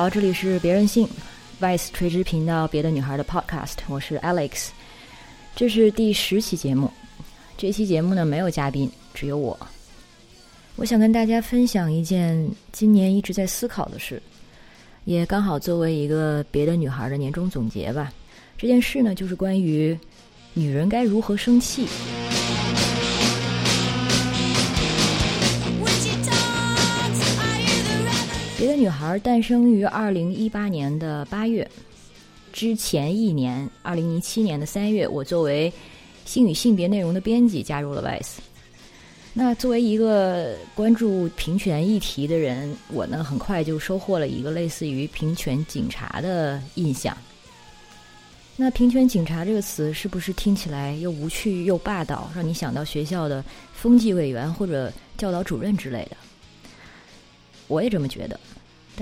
好，这里是别任性 Vice 垂直频道别的女孩的 Podcast，我是 Alex，这是第十期节目。这期节目呢没有嘉宾，只有我。我想跟大家分享一件今年一直在思考的事，也刚好作为一个别的女孩的年终总结吧。这件事呢，就是关于女人该如何生气。女孩诞生于二零一八年的八月，之前一年，二零一七年的三月，我作为性与性别内容的编辑加入了 Vice。那作为一个关注平权议题的人，我呢很快就收获了一个类似于平权警察的印象。那平权警察这个词是不是听起来又无趣又霸道，让你想到学校的风纪委员或者教导主任之类的？我也这么觉得，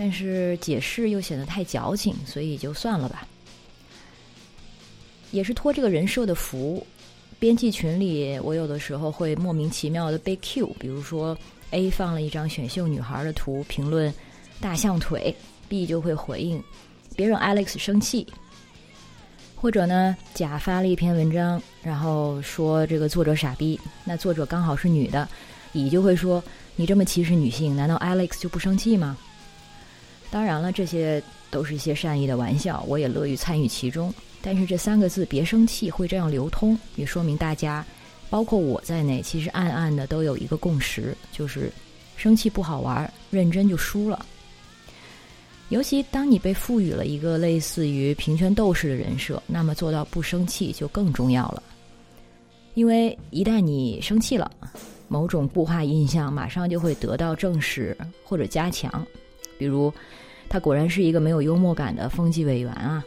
但是解释又显得太矫情，所以就算了吧。也是托这个人设的福，编辑群里我有的时候会莫名其妙的被 Q，比如说 A 放了一张选秀女孩的图，评论大象腿，B 就会回应别让 Alex 生气，或者呢甲发了一篇文章，然后说这个作者傻逼，那作者刚好是女的，乙就会说。你这么歧视女性，难道 Alex 就不生气吗？当然了，这些都是一些善意的玩笑，我也乐于参与其中。但是这三个字“别生气”会这样流通，也说明大家，包括我在内，其实暗暗的都有一个共识，就是生气不好玩，认真就输了。尤其当你被赋予了一个类似于平权斗士的人设，那么做到不生气就更重要了。因为一旦你生气了，某种固化印象马上就会得到证实或者加强，比如，他果然是一个没有幽默感的风纪委员啊。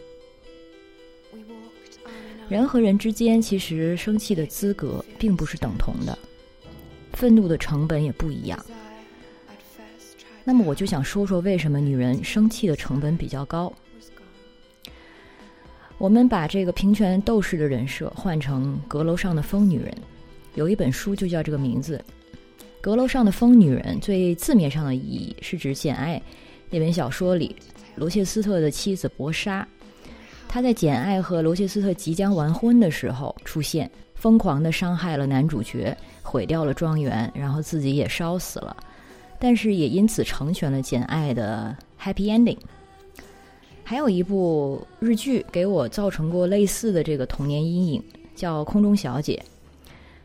人和人之间其实生气的资格并不是等同的，愤怒的成本也不一样。那么我就想说说为什么女人生气的成本比较高。我们把这个平权斗士的人设换成阁楼上的疯女人。有一本书就叫这个名字，《阁楼上的疯女人》。最字面上的意义是指《简爱》那本小说里罗切斯特的妻子博莎，她在简爱和罗切斯特即将完婚的时候出现，疯狂的伤害了男主角，毁掉了庄园，然后自己也烧死了，但是也因此成全了简爱的 happy ending。还有一部日剧给我造成过类似的这个童年阴影，叫《空中小姐》。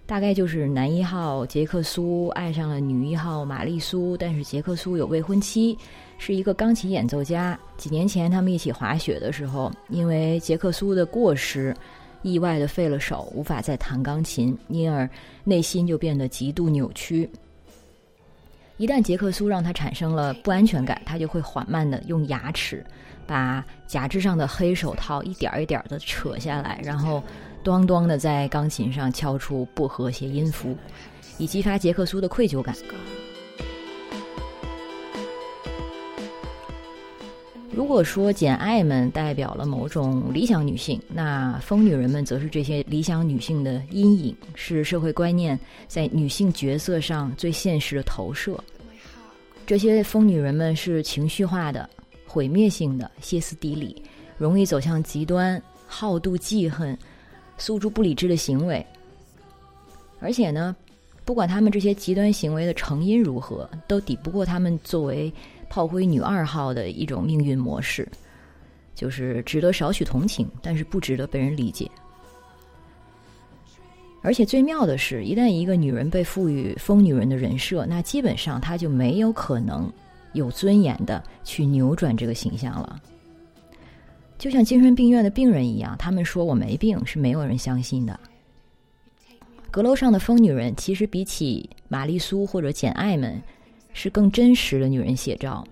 大概就是男一号杰克苏爱上了女一号玛丽苏，但是杰克苏有未婚妻，是一个钢琴演奏家。几年前他们一起滑雪的时候，因为杰克苏的过失，意外的废了手，无法再弹钢琴，因而内心就变得极度扭曲。一旦杰克苏让他产生了不安全感，他就会缓慢的用牙齿把假肢上的黑手套一点一点的扯下来，然后。咣咣的在钢琴上敲出不和谐音符，以激发杰克苏的愧疚感。如果说简爱们代表了某种理想女性，那疯女人们则是这些理想女性的阴影，是社会观念在女性角色上最现实的投射。这些疯女人们是情绪化的、毁灭性的、歇斯底里，容易走向极端、好妒忌恨。诉诸不理智的行为，而且呢，不管他们这些极端行为的成因如何，都抵不过他们作为炮灰女二号的一种命运模式，就是值得少许同情，但是不值得被人理解。而且最妙的是，一旦一个女人被赋予疯女人的人设，那基本上她就没有可能有尊严的去扭转这个形象了。就像精神病院的病人一样，他们说我没病，是没有人相信的。阁楼上的疯女人，其实比起玛丽苏或者简爱们，是更真实的女人写照。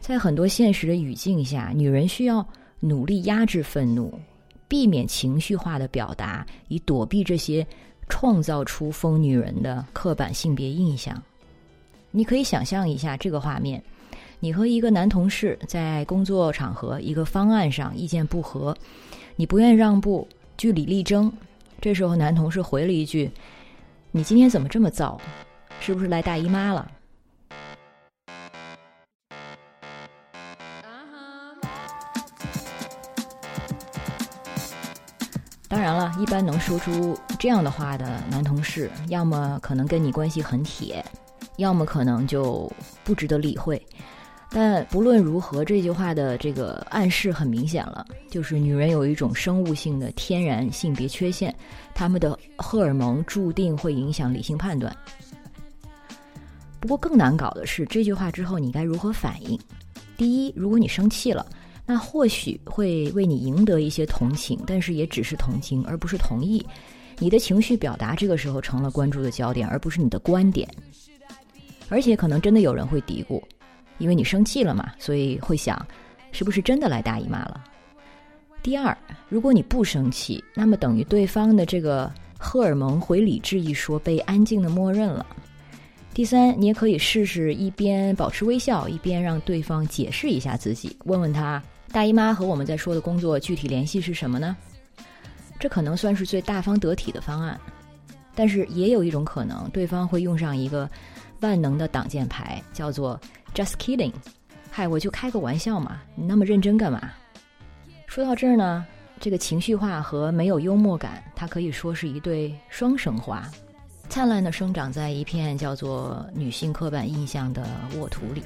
在很多现实的语境下，女人需要努力压制愤怒，避免情绪化的表达，以躲避这些创造出疯女人的刻板性别印象。你可以想象一下这个画面。你和一个男同事在工作场合，一个方案上意见不合，你不愿让步，据理力争。这时候男同事回了一句：‘你今天怎么这么燥？是不是来大姨妈了？’当然了，一般能说出这样的话的男同事，要么可能跟你关系很铁，要么可能就不值得理会。但不论如何，这句话的这个暗示很明显了，就是女人有一种生物性的天然性别缺陷，她们的荷尔蒙注定会影响理性判断。不过更难搞的是，这句话之后你该如何反应？第一，如果你生气了。那或许会为你赢得一些同情，但是也只是同情，而不是同意。你的情绪表达这个时候成了关注的焦点，而不是你的观点。而且可能真的有人会嘀咕，因为你生气了嘛，所以会想，是不是真的来大姨妈了？第二，如果你不生气，那么等于对方的这个荷尔蒙回理智一说被安静的默认了。第三，你也可以试试一边保持微笑，一边让对方解释一下自己，问问他。大姨妈和我们在说的工作具体联系是什么呢？这可能算是最大方得体的方案，但是也有一种可能，对方会用上一个万能的挡箭牌，叫做 “just kidding”。嗨，我就开个玩笑嘛，你那么认真干嘛？说到这儿呢，这个情绪化和没有幽默感，它可以说是一对双生花，灿烂的生长在一片叫做女性刻板印象的沃土里。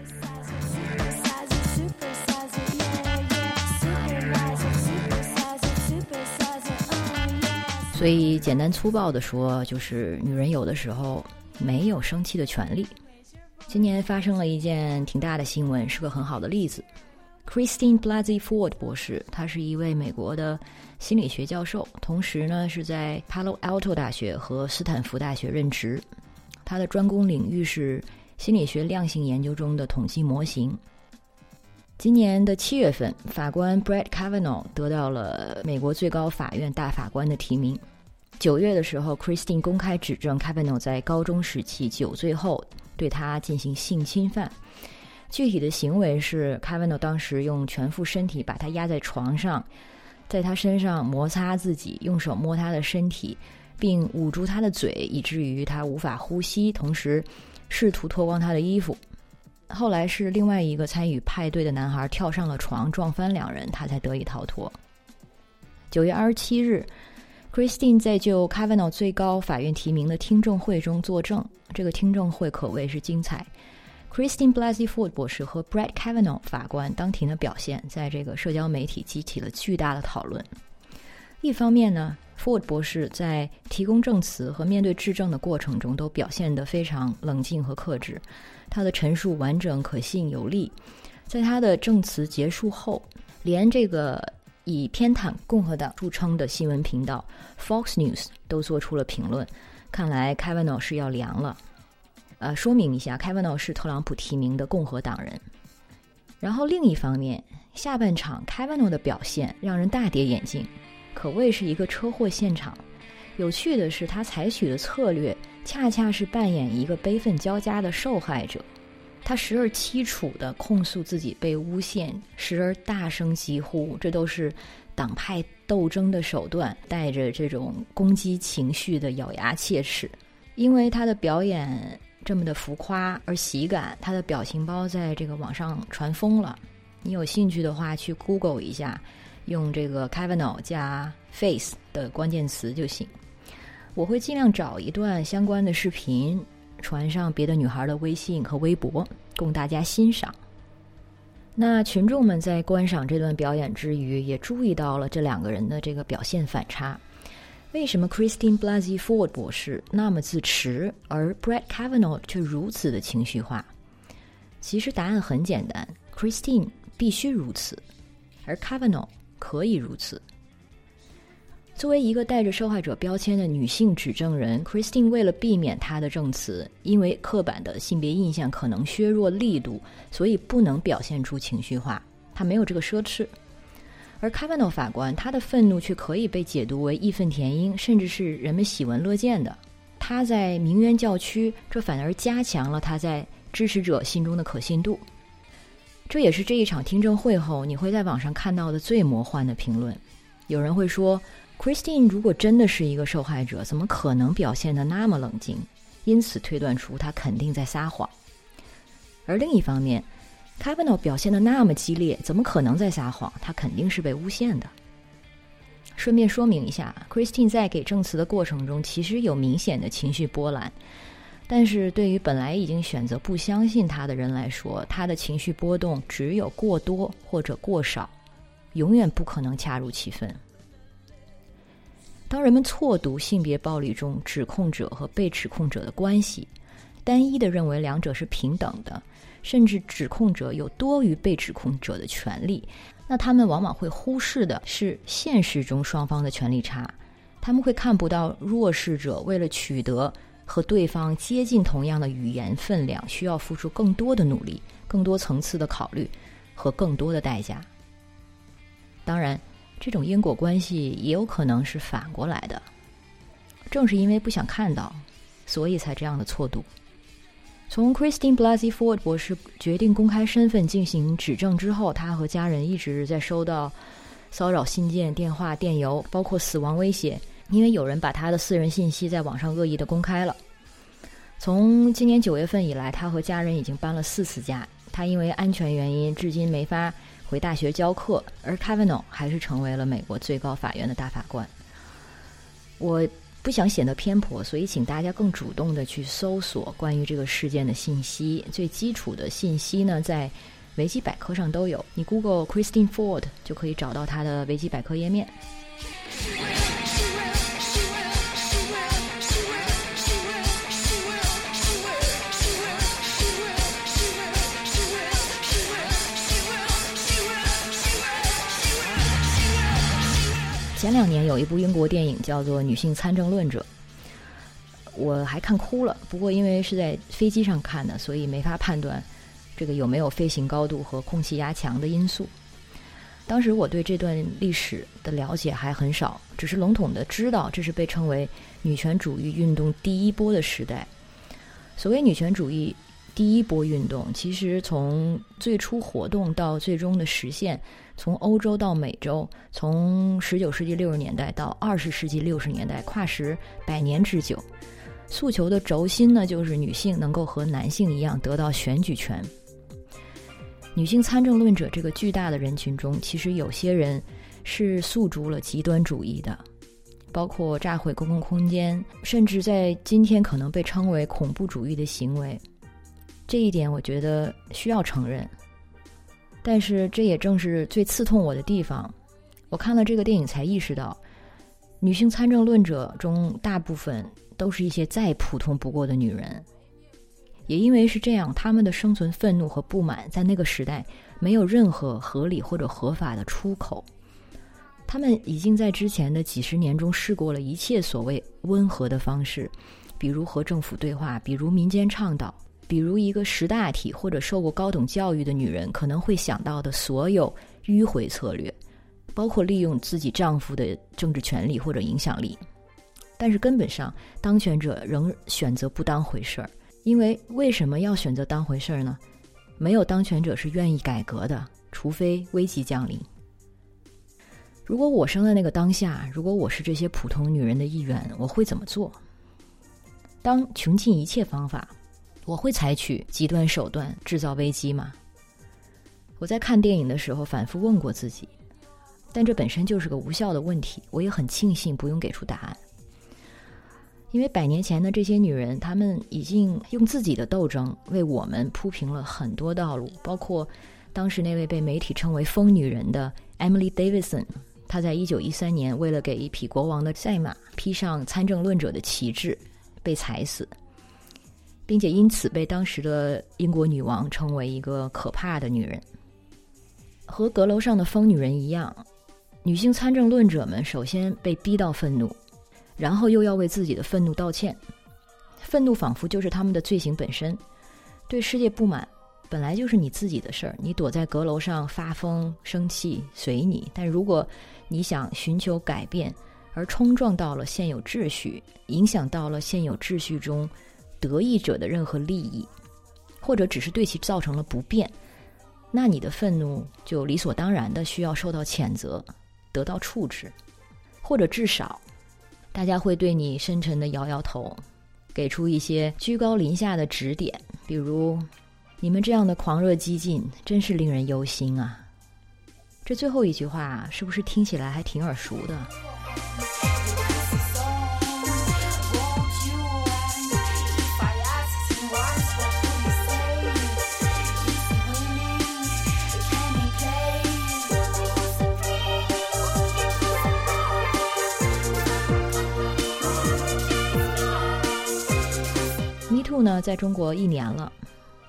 所以，简单粗暴的说，就是女人有的时候没有生气的权利。今年发生了一件挺大的新闻，是个很好的例子。Christine Blasey Ford 博士，她是一位美国的心理学教授，同时呢是在 Palo Alto 大学和斯坦福大学任职。他的专攻领域是心理学量性研究中的统计模型。今年的七月份，法官 Brett Kavanaugh 得到了美国最高法院大法官的提名。九月的时候，Christine 公开指证 Kavanaugh 在高中时期酒醉后对他进行性侵犯。具体的行为是，Kavanaugh 当时用全副身体把他压在床上，在他身上摩擦自己，用手摸他的身体，并捂住他的嘴，以至于他无法呼吸，同时试图脱光他的衣服。后来是另外一个参与派对的男孩跳上了床，撞翻两人，他才得以逃脱。九月二十七日，Christine 在就 Kavanaugh 最高法院提名的听证会中作证，这个听证会可谓是精彩。Christine Blasey Ford 博士和 Brett Kavanaugh 法官当庭的表现，在这个社交媒体激起了巨大的讨论。一方面呢，Ford 博士在提供证词和面对质证的过程中，都表现得非常冷静和克制。他的陈述完整、可信、有力。在他的证词结束后，连这个以偏袒共和党著称的新闻频道 Fox News 都做出了评论。看来 Kavanaugh 是要凉了。呃，说明一下，Kavanaugh 是特朗普提名的共和党人。然后另一方面，下半场 Kavanaugh 的表现让人大跌眼镜，可谓是一个车祸现场。有趣的是，他采取的策略。恰恰是扮演一个悲愤交加的受害者，他时而凄楚地控诉自己被诬陷，时而大声疾呼，这都是党派斗争的手段，带着这种攻击情绪的咬牙切齿。因为他的表演这么的浮夸而喜感，他的表情包在这个网上传疯了。你有兴趣的话，去 Google 一下，用这个 Kavanaugh 加 face 的关键词就行。我会尽量找一段相关的视频，传上别的女孩的微信和微博，供大家欣赏。那群众们在观赏这段表演之余，也注意到了这两个人的这个表现反差。为什么 Christine Blasey Ford 博士那么自持，而 Brett Kavanaugh 却如此的情绪化？其实答案很简单：Christine 必须如此，而 Kavanaugh 可以如此。作为一个带着受害者标签的女性指证人，Christine 为了避免她的证词因为刻板的性别印象可能削弱力度，所以不能表现出情绪化。她没有这个奢侈。而 Kavanaugh 法官，他的愤怒却可以被解读为义愤填膺，甚至是人们喜闻乐见的。他在鸣冤叫屈，这反而加强了他在支持者心中的可信度。这也是这一场听证会后你会在网上看到的最魔幻的评论。有人会说。Christine 如果真的是一个受害者，怎么可能表现得那么冷静？因此推断出他肯定在撒谎。而另一方面，Kavanaugh 表现得那么激烈，怎么可能在撒谎？他肯定是被诬陷的。顺便说明一下，Christine 在给证词的过程中，其实有明显的情绪波澜。但是对于本来已经选择不相信他的人来说，他的情绪波动只有过多或者过少，永远不可能恰如其分。当人们错读性别暴力中指控者和被指控者的关系，单一的认为两者是平等的，甚至指控者有多于被指控者的权利，那他们往往会忽视的是现实中双方的权利差。他们会看不到弱势者为了取得。和对方接近同样的语言分量，需要付出更多的努力、更多层次的考虑和更多的代价。当然，这种因果关系也有可能是反过来的。正是因为不想看到，所以才这样的错读。从 Christine Blasey Ford 博士决定公开身份进行指证之后，他和家人一直在收到骚扰信件、电话、电邮，包括死亡威胁。因为有人把他的私人信息在网上恶意的公开了。从今年九月份以来，他和家人已经搬了四次家。他因为安全原因，至今没法回大学教课。而 Kavanaugh 还是成为了美国最高法院的大法官。我不想显得偏颇，所以请大家更主动的去搜索关于这个事件的信息。最基础的信息呢，在维基百科上都有。你 Google Christine Ford 就可以找到它的维基百科页面。前两年有一部英国电影叫做《女性参政论者》，我还看哭了。不过因为是在飞机上看的，所以没法判断这个有没有飞行高度和空气压强的因素。当时我对这段历史的了解还很少，只是笼统的知道这是被称为女权主义运动第一波的时代。所谓女权主义。第一波运动其实从最初活动到最终的实现，从欧洲到美洲，从十九世纪六十年代到二十世纪六十年代，跨时百年之久。诉求的轴心呢，就是女性能够和男性一样得到选举权。女性参政论者这个巨大的人群中，其实有些人是诉诸了极端主义的，包括炸毁公共空间，甚至在今天可能被称为恐怖主义的行为。这一点我觉得需要承认，但是这也正是最刺痛我的地方。我看了这个电影才意识到，女性参政论者中大部分都是一些再普通不过的女人。也因为是这样，她们的生存愤怒和不满在那个时代没有任何合理或者合法的出口。她们已经在之前的几十年中试过了一切所谓温和的方式，比如和政府对话，比如民间倡导。比如一个识大体或者受过高等教育的女人可能会想到的所有迂回策略，包括利用自己丈夫的政治权利或者影响力。但是根本上，当权者仍选择不当回事儿，因为为什么要选择当回事儿呢？没有当权者是愿意改革的，除非危机降临。如果我生在那个当下，如果我是这些普通女人的一员，我会怎么做？当穷尽一切方法。我会采取极端手段制造危机吗？我在看电影的时候反复问过自己，但这本身就是个无效的问题。我也很庆幸不用给出答案，因为百年前的这些女人，她们已经用自己的斗争为我们铺平了很多道路。包括当时那位被媒体称为“疯女人”的 Emily Davidson，她在一九一三年为了给一匹国王的赛马披上参政论者的旗帜，被踩死。并且因此被当时的英国女王称为一个可怕的女人。和阁楼上的疯女人一样，女性参政论者们首先被逼到愤怒，然后又要为自己的愤怒道歉。愤怒仿佛就是他们的罪行本身。对世界不满本来就是你自己的事儿，你躲在阁楼上发疯生气随你。但如果你想寻求改变，而冲撞到了现有秩序，影响到了现有秩序中。得益者的任何利益，或者只是对其造成了不便，那你的愤怒就理所当然的需要受到谴责，得到处置，或者至少，大家会对你深沉的摇摇头，给出一些居高临下的指点，比如，你们这样的狂热激进真是令人忧心啊。这最后一句话是不是听起来还挺耳熟的呢，在中国一年了，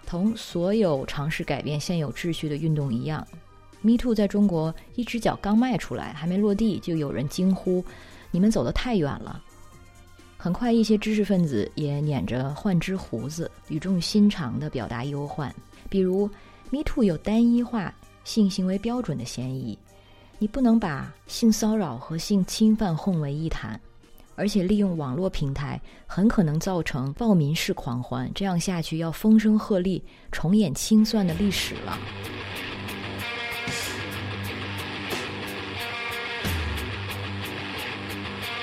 同所有尝试改变现有秩序的运动一样。Me Too 在中国一只脚刚迈出来，还没落地，就有人惊呼：“你们走得太远了！”很快，一些知识分子也捻着换只胡子，语重心长地表达忧患，比如 Me Too 有单一化性行为标准的嫌疑，你不能把性骚扰和性侵犯混为一谈，而且利用网络平台很可能造成暴民式狂欢，这样下去要风声鹤唳，重演清算的历史了。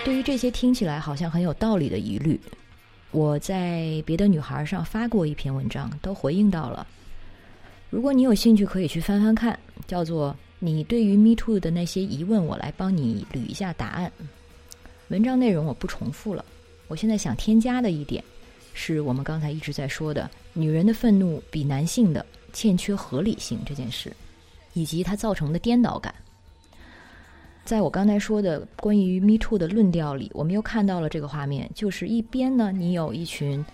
对于这些听起来好像很有道理的疑虑，我在别的女孩上发过一篇文章，都回应到了。如果你有兴趣，可以去翻翻看，叫做“你对于 Me Too 的那些疑问”，我来帮你捋一下答案。文章内容我不重复了。我现在想添加的一点，是我们刚才一直在说的，女人的愤怒比男性的欠缺合理性这件事，以及它造成的颠倒感。在我刚才说的关于 Me Too 的论调里，我们又看到了这个画面，就是一边呢，你有一群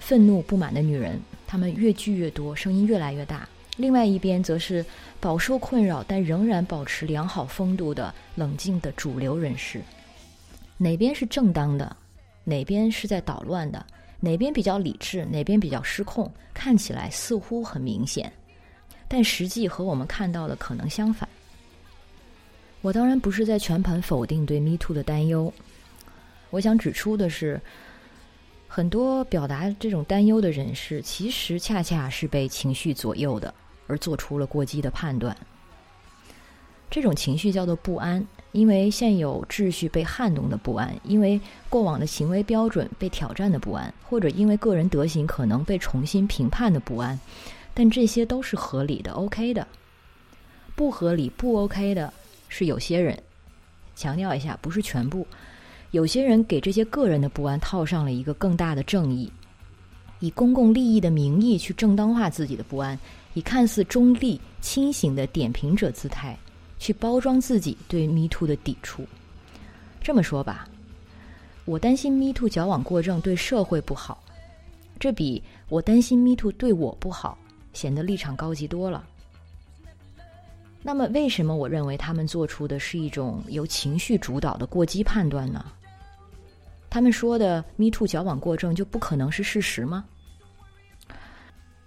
愤怒不满的女人，她们越聚越多，声音越来越大；另外一边则是饱受困扰但仍然保持良好风度的冷静的主流人士。哪边是正当的？哪边是在捣乱的？哪边比较理智？哪边比较失控？看起来似乎很明显，但实际和我们看到的可能相反。我当然不是在全盘否定对 Me Too 的担忧，我想指出的是，很多表达这种担忧的人士，其实恰恰是被情绪左右的，而做出了过激的判断。这种情绪叫做不安，因为现有秩序被撼动的不安，因为过往的行为标准被挑战的不安，或者因为个人德行可能被重新评判的不安。但这些都是合理的，OK 的。不合理、不 OK 的。是有些人，强调一下，不是全部。有些人给这些个人的不安套上了一个更大的正义，以公共利益的名义去正当化自己的不安，以看似中立、清醒的点评者姿态去包装自己对 Me Too 的抵触。这么说吧，我担心 Me Too 矫枉过正对社会不好，这比我担心 Me Too 对我不好显得立场高级多了。那么，为什么我认为他们做出的是一种由情绪主导的过激判断呢？他们说的 “me too” 矫枉过正就不可能是事实吗？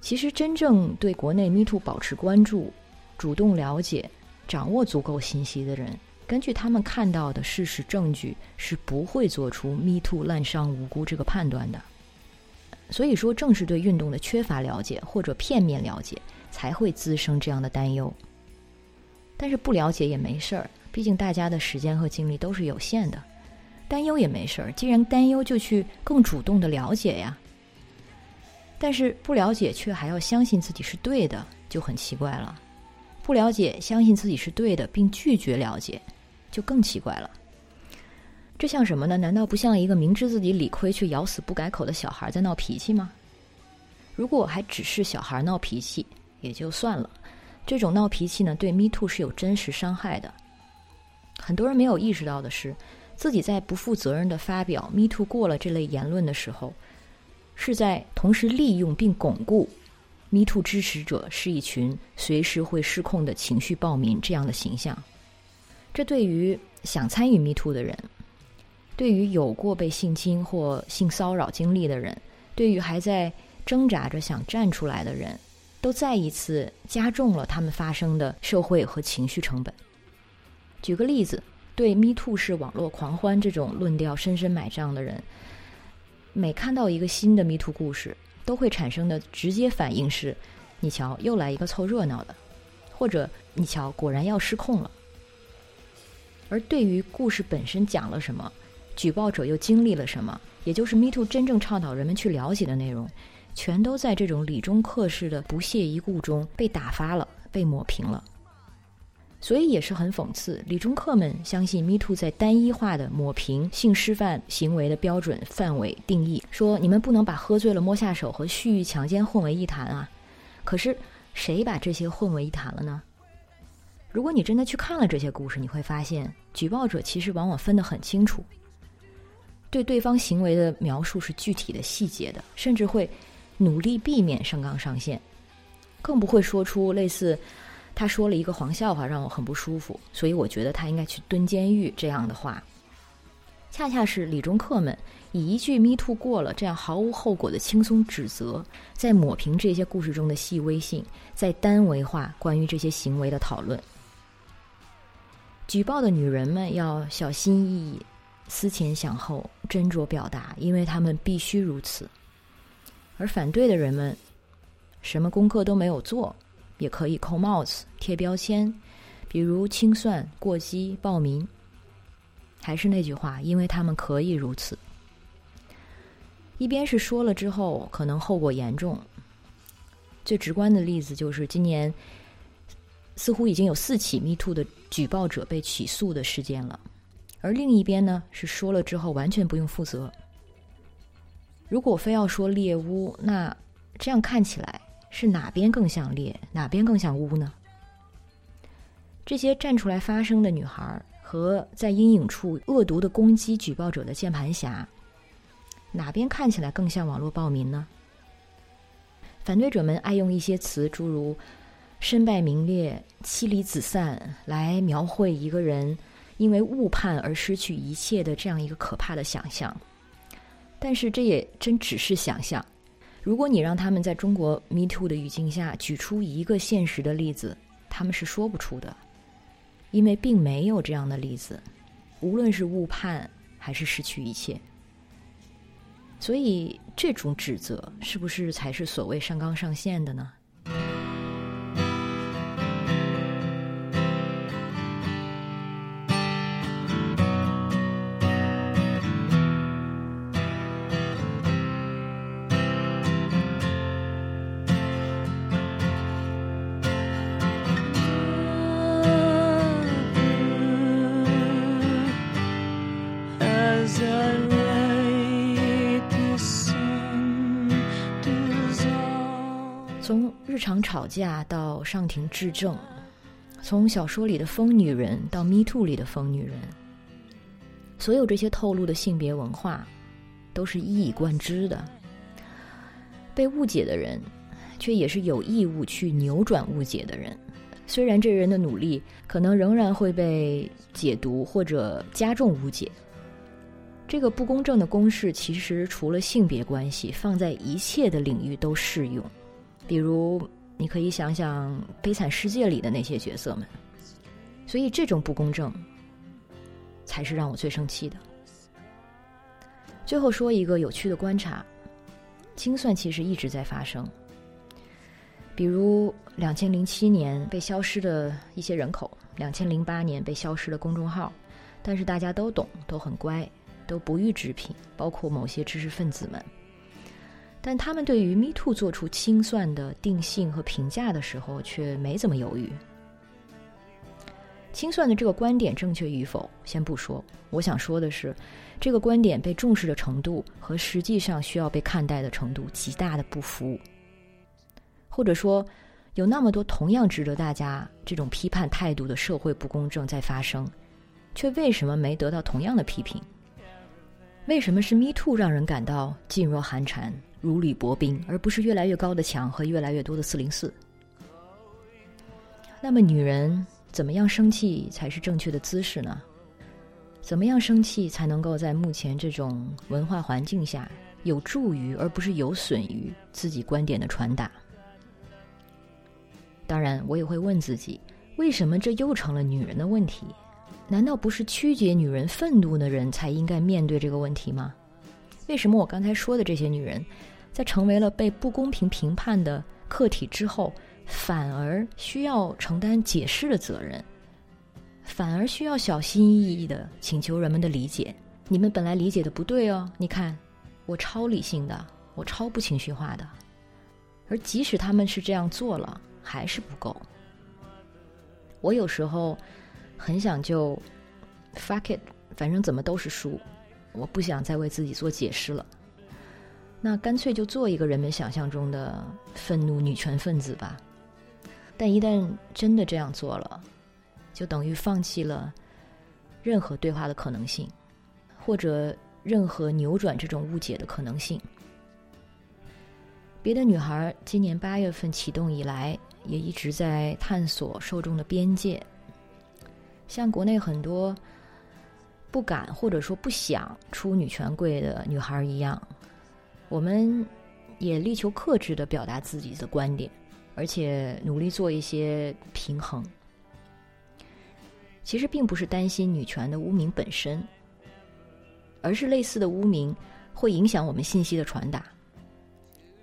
其实，真正对国内 “me too” 保持关注、主动了解、掌握足够信息的人，根据他们看到的事实证据，是不会做出 “me too” 滥伤无辜这个判断的。所以说，正是对运动的缺乏了解或者片面了解，才会滋生这样的担忧。但是不了解也没事儿，毕竟大家的时间和精力都是有限的。担忧也没事儿，既然担忧，就去更主动的了解呀。但是不了解却还要相信自己是对的，就很奇怪了。不了解，相信自己是对的，并拒绝了解，就更奇怪了。这像什么呢？难道不像一个明知自己理亏却咬死不改口的小孩在闹脾气吗？如果还只是小孩闹脾气，也就算了。这种闹脾气呢，对 Me Too 是有真实伤害的。很多人没有意识到的是，自己在不负责任的发表 Me Too 过了这类言论的时候，是在同时利用并巩固 Me Too 支持者是一群随时会失控的情绪暴民这样的形象。这对于想参与 Me Too 的人，对于有过被性侵或性骚扰经历的人，对于还在挣扎着想站出来的人。都再一次加重了他们发生的社会和情绪成本。举个例子，对 “Me Too” 式网络狂欢这种论调深深买账的人，每看到一个新的 “Me Too” 故事，都会产生的直接反应是：“你瞧，又来一个凑热闹的。”或者“你瞧，果然要失控了。”而对于故事本身讲了什么，举报者又经历了什么，也就是 “Me Too” 真正倡导人们去了解的内容。全都在这种理中客式的不屑一顾中被打发了，被抹平了。所以也是很讽刺，理中客们相信 Me Too 在单一化的抹平性示范行为的标准范围定义，说你们不能把喝醉了摸下手和蓄意强奸混为一谈啊。可是谁把这些混为一谈了呢？如果你真的去看了这些故事，你会发现，举报者其实往往分得很清楚，对对方行为的描述是具体的细节的，甚至会努力避免上纲上线，更不会说出类似。他说了一个黄笑话，让我很不舒服，所以我觉得他应该去蹲监狱。这样的话，恰恰是理中客们以一句 “me too” 过了，这样毫无后果的轻松指责，在抹平这些故事中的细微性，在单维化关于这些行为的讨论。举报的女人们要小心翼翼、思前想后、斟酌表达，因为他们必须如此；而反对的人们，什么功课都没有做。也可以扣帽子、贴标签，比如清算、过激、暴民。还是那句话，因为他们可以如此。一边是说了之后可能后果严重，最直观的例子就是今年似乎已经有四起 Me Too 的举报者被起诉的事件了，而另一边呢是说了之后完全不用负责。如果非要说猎巫，那这样看起来。是哪边更像猎，哪边更像巫呢？这些站出来发声的女孩和在阴影处恶毒的攻击举报者的键盘侠，哪边看起来更像网络暴民呢？反对者们爱用一些词，诸如“身败名裂”“妻离子散”来描绘一个人因为误判而失去一切的这样一个可怕的想象，但是这也真只是想象。如果你让他们在中国 Me Too 的语境下举出一个现实的例子，他们是说不出的，因为并没有这样的例子，无论是误判还是失去一切。所以，这种指责是不是才是所谓上纲上线的呢？架到上庭质证，从小说里的疯女人到 Me Too 里的疯女人，所有这些透露的性别文化，都是一以贯之的。被误解的人，却也是有义务去扭转误解的人。虽然这人的努力可能仍然会被解读或者加重误解。这个不公正的公式，其实除了性别关系，放在一切的领域都适用。比如，你可以想想《悲惨世界》里的那些角色们，所以这种不公正才是让我最生气的。最后说一个有趣的观察：清算其实一直在发生。比如，两千零七年被消失的一些人口，两千零八年被消失的公众号，但是大家都懂，都很乖，都不予置评，包括某些知识分子们。但他们对于 Me Too 做出清算的定性和评价的时候，却没怎么犹豫。清算的这个观点正确与否，先不说。我想说的是，这个观点被重视的程度和实际上需要被看待的程度极大的不符。或者说，有那么多同样值得大家这种批判态度的社会不公正在发生，却为什么没得到同样的批评？为什么是 Me Too 让人感到噤若寒蝉？如履薄冰，而不是越来越高的墙和越来越多的四零四。那么，女人怎么样生气才是正确的姿势呢？怎么样生气才能够在目前这种文化环境下有助于，而不是有损于自己观点的传达？当然，我也会问自己：为什么这又成了女人的问题？难道不是曲解女人愤怒的人才应该面对这个问题吗？为什么我刚才说的这些女人？在成为了被不公平评判的客体之后，反而需要承担解释的责任，反而需要小心翼翼的请求人们的理解。你们本来理解的不对哦，你看，我超理性的，我超不情绪化的。而即使他们是这样做了，还是不够。我有时候很想就 fuck it，反正怎么都是输，我不想再为自己做解释了。那干脆就做一个人们想象中的愤怒女权分子吧。但一旦真的这样做了，就等于放弃了任何对话的可能性，或者任何扭转这种误解的可能性。别的女孩今年八月份启动以来，也一直在探索受众的边界。像国内很多不敢或者说不想出女权柜的女孩一样。我们也力求克制的表达自己的观点，而且努力做一些平衡。其实并不是担心女权的污名本身，而是类似的污名会影响我们信息的传达。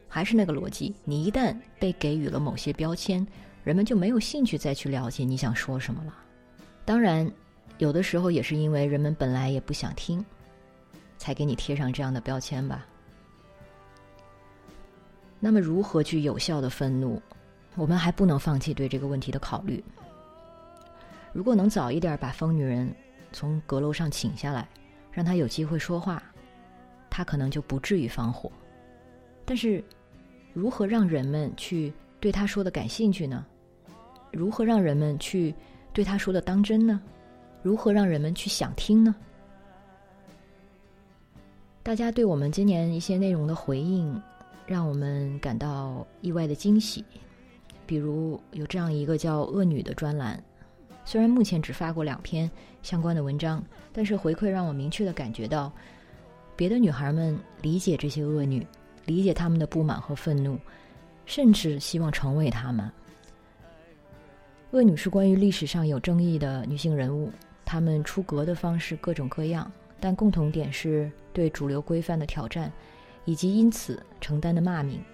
还是那个逻辑，你一旦被给予了某些标签，人们就没有兴趣再去了解你想说什么了。当然，有的时候也是因为人们本来也不想听，才给你贴上这样的标签吧。那么，如何去有效的愤怒？我们还不能放弃对这个问题的考虑。如果能早一点把疯女人从阁楼上请下来，让她有机会说话，她可能就不至于放火。但是，如何让人们去对她说的感兴趣呢？如何让人们去对他说的当真呢？如何让人们去想听呢？大家对我们今年一些内容的回应。让我们感到意外的惊喜，比如有这样一个叫“恶女”的专栏，虽然目前只发过两篇相关的文章，但是回馈让我明确的感觉到，别的女孩们理解这些恶女，理解他们的不满和愤怒，甚至希望成为她们。恶女是关于历史上有争议的女性人物，她们出格的方式各种各样，但共同点是对主流规范的挑战。以及因此承担的骂名。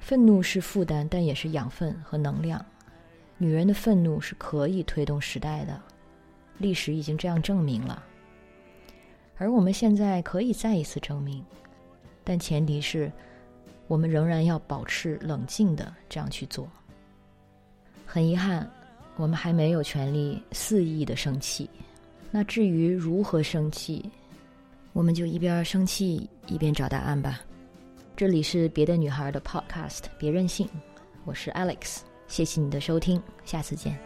愤怒是负担，但也是养分和能量。女人的愤怒是可以推动时代的，历史已经这样证明了。而我们现在可以再一次证明，但前提是我们仍然要保持冷静的这样去做。很遗憾，我们还没有权利肆意的生气。那至于如何生气？我们就一边生气一边找答案吧。这里是别的女孩的 Podcast，别任性，我是 Alex，谢谢你的收听，下次见。